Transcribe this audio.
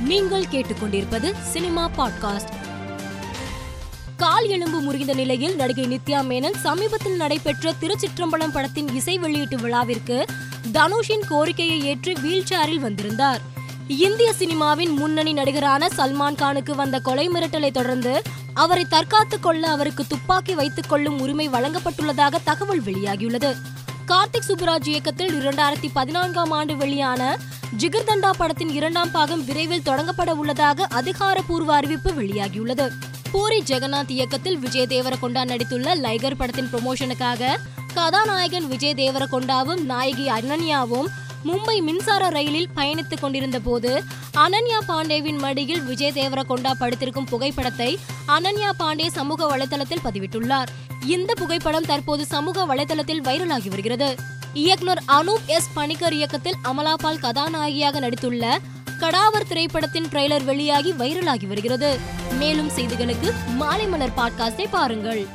நீங்கள் கேட்டுக்கொண்டிருப்பது cinema podcast. கால் எலும்பு முறிந்த நிலையில் நடிகை நித்யா மேனன் சமீபத்தில் நடைபெற்ற திருச்சிற்றம்பலம் படத்தின் இசை வெளியீட்டு விழாவிற்கு தனுஷின் கோரிக்கையை ஏற்று வீல் சேரில் வந்திருந்தார். இந்திய சினிமாவின் முன்னணி நடிகரான சல்மான் கானுக்கு வந்த கொலை மிரட்டலை தொடர்ந்து அவரை தற்காத்துக் கொள்ள அவருக்கு துப்பாக்கி வைத்துக் கொள்ளும் உரிமை வழங்கப்பட்டுள்ளதாக தகவல் வெளியாகியுள்ளது. கார்த்திக் சுப்புராஜ் இயக்கத்தில் இரண்டாயிரத்தி பதினான்காம் ஆண்டு வெளியான ஜிகர்தண்டா படத்தின் இரண்டாம் பாகம் விரைவில் தொடங்கப்பட உள்ளதாக அதிகாரப்பூர்வ அறிவிப்பு வெளியாகியுள்ளது. பூரி ஜெகநாத் இயக்கத்தில் விஜய் தேவரகொண்டா நடித்துள்ள லைகர் படத்தின் ப்ரொமோஷனுக்காக கதாநாயகன் விஜய் தேவரகொண்டாவும் நாயகி அனன்யாவும் மும்பை மின்சார ரயிலில் பயணித்துக் கொண்டிருந்த போது அனன்யா பாண்டேவின் மடியில் விஜய் தேவரகொண்டா படுத்திருக்கும் புகைப்படத்தை அனன்யா பாண்டே சமூக வலைதளத்தில் பதிவிட்டுள்ளார். இந்த புகைப்படம் தற்போது சமூக வலைதளத்தில் வைரலாகி வருகிறது. இயக்குனர் அனூப் எஸ் பணிக்கர் இயக்கத்தில் அமலாபால் கதாநாயகியாக நடித்துள்ள கடாவர் திரைப்படத்தின் ட்ரெய்லர் வெளியாகி வைரலாகி வருகிறது. மேலும் செய்திகளுக்கு மாலை மலர் பாட்காஸ்டை பாருங்கள்.